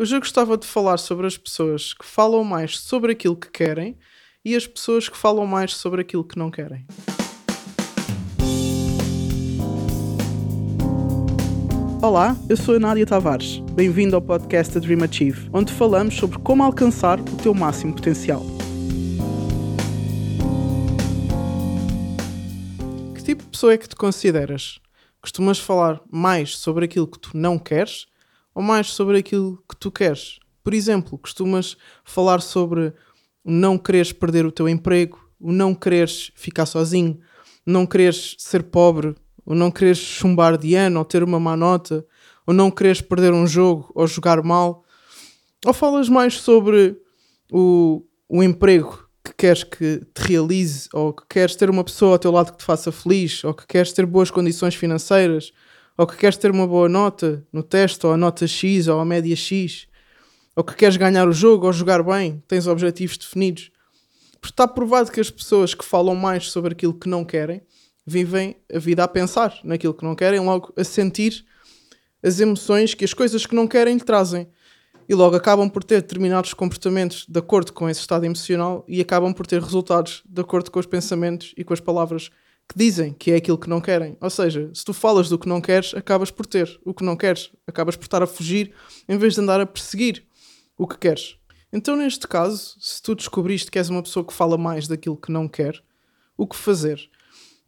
Hoje eu gostava de falar sobre as pessoas que falam mais sobre aquilo que querem e as pessoas que falam mais sobre aquilo que não querem. Olá, eu sou a Nádia Tavares. Bem-vindo ao podcast A Dream Achieve, onde falamos sobre como alcançar o teu máximo potencial. Que tipo de pessoa é que te consideras? Costumas falar mais sobre aquilo que tu não queres ou mais sobre aquilo que tu queres? Por exemplo, costumas falar sobre não quereres perder o teu emprego, o não quereres ficar sozinho, não quereres ser pobre, ou não quereres chumbar de ano, ou ter uma má nota, ou não quereres perder um jogo, ou jogar mal, ou falas mais sobre o, o emprego que queres que te realize, ou que queres ter uma pessoa ao teu lado que te faça feliz, ou que queres ter boas condições financeiras, ou que queres ter uma boa nota no teste, ou a nota X, ou a média X, ou que queres ganhar o jogo, ou jogar bem, tens objetivos definidos. Porque está provado que as pessoas que falam mais sobre aquilo que não querem vivem a vida a pensar naquilo que não querem, logo a sentir as emoções que as coisas que não querem lhe trazem. E logo acabam por ter determinados comportamentos de acordo com esse estado emocional e acabam por ter resultados de acordo com os pensamentos e com as palavras que dizem que é aquilo que não querem. Ou seja, se tu falas do que não queres, acabas por ter o que não queres, acabas por estar a fugir em vez de andar a perseguir o que queres. Então, neste caso, se tu descobriste que és uma pessoa que fala mais daquilo que não quer, o que fazer?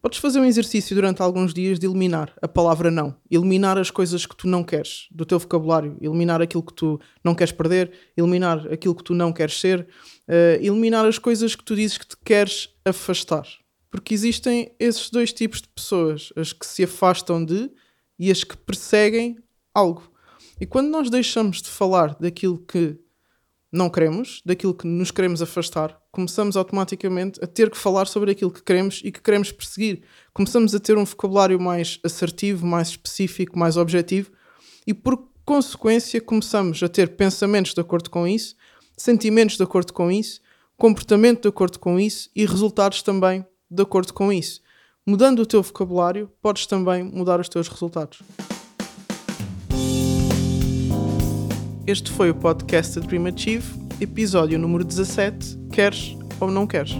Podes fazer um exercício durante alguns dias de eliminar a palavra não, eliminar as coisas que tu não queres do teu vocabulário, eliminar aquilo que tu não queres perder, eliminar aquilo que tu não queres ser, uh, eliminar as coisas que tu dizes que te queres afastar. Porque existem esses dois tipos de pessoas, as que se afastam de e as que perseguem algo. E quando nós deixamos de falar daquilo que não queremos, daquilo que nos queremos afastar, começamos automaticamente a ter que falar sobre aquilo que queremos e que queremos perseguir. Começamos a ter um vocabulário mais assertivo, mais específico, mais objetivo e, por consequência, começamos a ter pensamentos de acordo com isso, sentimentos de acordo com isso, comportamento de acordo com isso e resultados também de acordo com isso. Mudando o teu vocabulário, podes também mudar os teus resultados. Este foi o podcast da Dream Achieve, episódio número 17. Queres ou não queres?